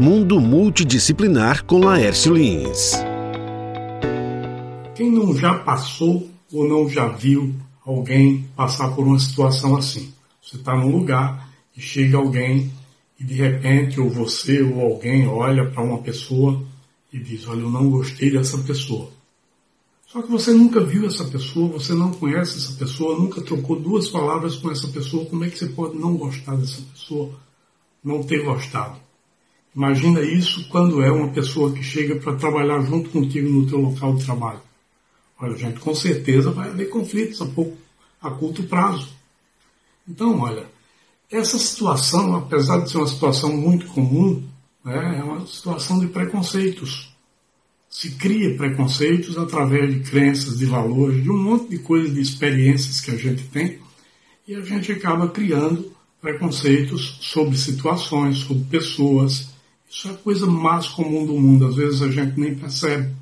Mundo Multidisciplinar com Laércio Lins. Quem não já passou ou não já viu alguém passar por uma situação assim? Você está num lugar e chega alguém e de repente ou você ou alguém olha para uma pessoa e diz: Olha, eu não gostei dessa pessoa. Só que você nunca viu essa pessoa, você não conhece essa pessoa, nunca trocou duas palavras com essa pessoa. Como é que você pode não gostar dessa pessoa, não ter gostado? Imagina isso quando é uma pessoa que chega para trabalhar junto contigo no teu local de trabalho. Olha, gente, com certeza vai haver conflitos a, pouco, a curto prazo. Então, olha, essa situação, apesar de ser uma situação muito comum, né, é uma situação de preconceitos. Se cria preconceitos através de crenças, de valores, de um monte de coisas, de experiências que a gente tem, e a gente acaba criando preconceitos sobre situações, sobre pessoas, isso é a coisa mais comum do mundo, às vezes a gente nem percebe.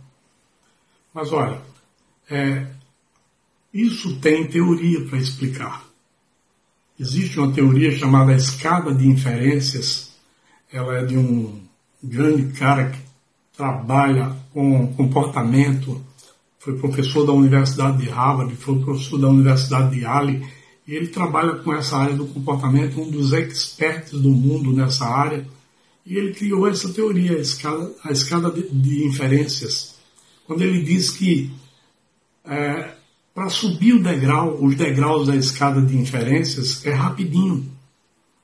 Mas olha, é, isso tem teoria para explicar. Existe uma teoria chamada escada de inferências. Ela é de um grande cara que trabalha com comportamento, foi professor da Universidade de Harvard, foi professor da Universidade de Yale, e ele trabalha com essa área do comportamento, um dos expertos do mundo nessa área. E ele criou essa teoria, a escada, a escada de, de inferências, quando ele diz que é, para subir o degrau, os degraus da escada de inferências, é rapidinho.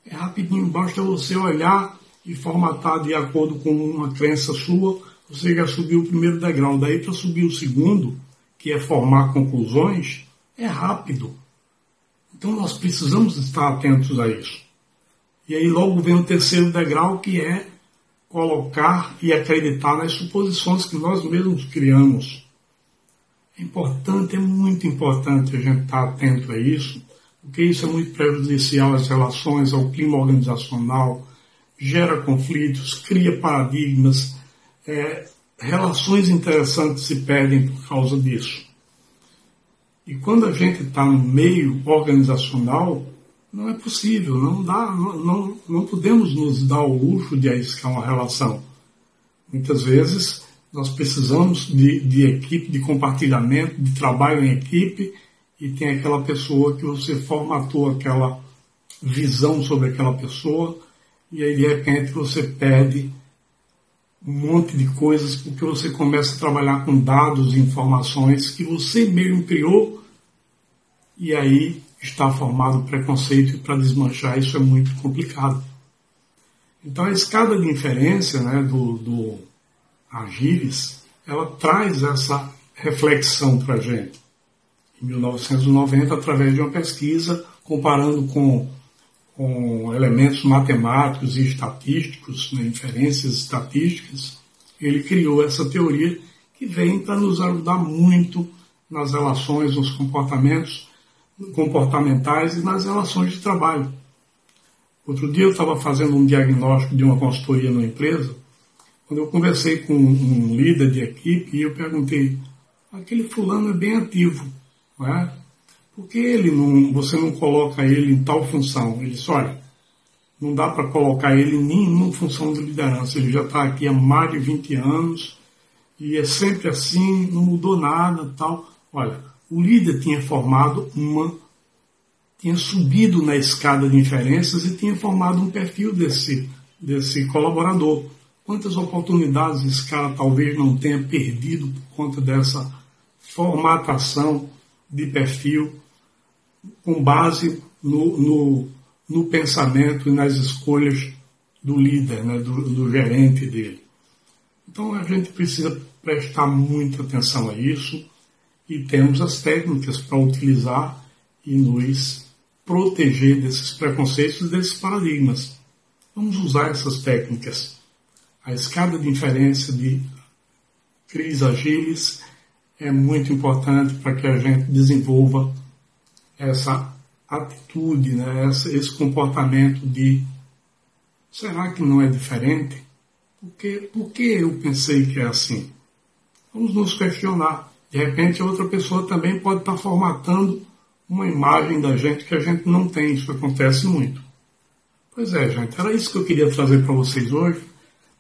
É rapidinho, basta você olhar e formatar de acordo com uma crença sua, você já subiu o primeiro degrau. Daí para subir o segundo, que é formar conclusões, é rápido. Então nós precisamos estar atentos a isso. E aí logo vem o terceiro degrau, que é colocar e acreditar nas suposições que nós mesmos criamos. É importante, é muito importante a gente estar atento a isso, porque isso é muito prejudicial às relações, ao clima organizacional, gera conflitos, cria paradigmas, é, relações interessantes se perdem por causa disso. E quando a gente está no meio organizacional, não é possível, não dá, não, não, podemos nos dar o luxo de arriscar uma relação. Muitas vezes nós precisamos de, de equipe, de compartilhamento, de trabalho em equipe, e tem aquela pessoa que você formatou aquela visão sobre aquela pessoa, e aí de repente você perde um monte de coisas porque você começa a trabalhar com dados e informações que você mesmo criou, e aí está formado preconceito e para desmanchar isso é muito complicado. Então a escada de inferência né, do, do ela traz essa reflexão para a gente. Em 1990, através de uma pesquisa, comparando com, com elementos matemáticos e estatísticos, né, inferências estatísticas, ele criou essa teoria que vem para nos ajudar muito nas relações, nos comportamentos comportamentais e nas relações de trabalho. Outro dia eu estava fazendo um diagnóstico de uma consultoria numa empresa, quando eu conversei com um líder de equipe e eu perguntei, aquele fulano é bem ativo, não é? Por que ele não, você não coloca ele em tal função? Ele disse, olha, não dá para colocar ele em nenhuma função de liderança, ele já está aqui há mais de 20 anos e é sempre assim, não mudou nada tal. Olha, o líder tinha formado uma, tinha subido na escada de inferências e tinha formado um perfil desse, desse colaborador. Quantas oportunidades esse cara talvez não tenha perdido por conta dessa formatação de perfil com base no, no, no pensamento e nas escolhas do líder, né, do, do gerente dele. Então a gente precisa prestar muita atenção a isso e temos as técnicas para utilizar e nos proteger desses preconceitos, desses paradigmas. Vamos usar essas técnicas. A escada de inferência de Cris Agiles é muito importante para que a gente desenvolva essa atitude, né? esse comportamento de será que não é diferente? Porque, por que eu pensei que é assim? Vamos nos questionar. De repente, outra pessoa também pode estar formatando uma imagem da gente que a gente não tem. Isso acontece muito. Pois é, gente, era isso que eu queria trazer para vocês hoje,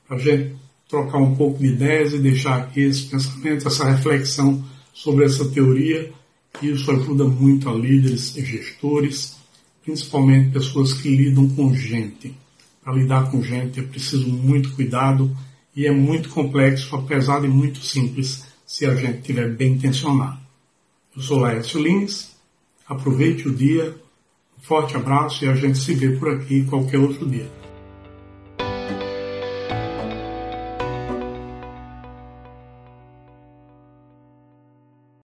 para a gente trocar um pouco de ideias e deixar aqui esse pensamento, essa reflexão sobre essa teoria. Isso ajuda muito a líderes e gestores, principalmente pessoas que lidam com gente. Para lidar com gente é preciso muito cuidado e é muito complexo, apesar de muito simples, se a gente estiver bem intencionado. Eu sou Laércio Lins, aproveite o dia, um forte abraço e a gente se vê por aqui qualquer outro dia.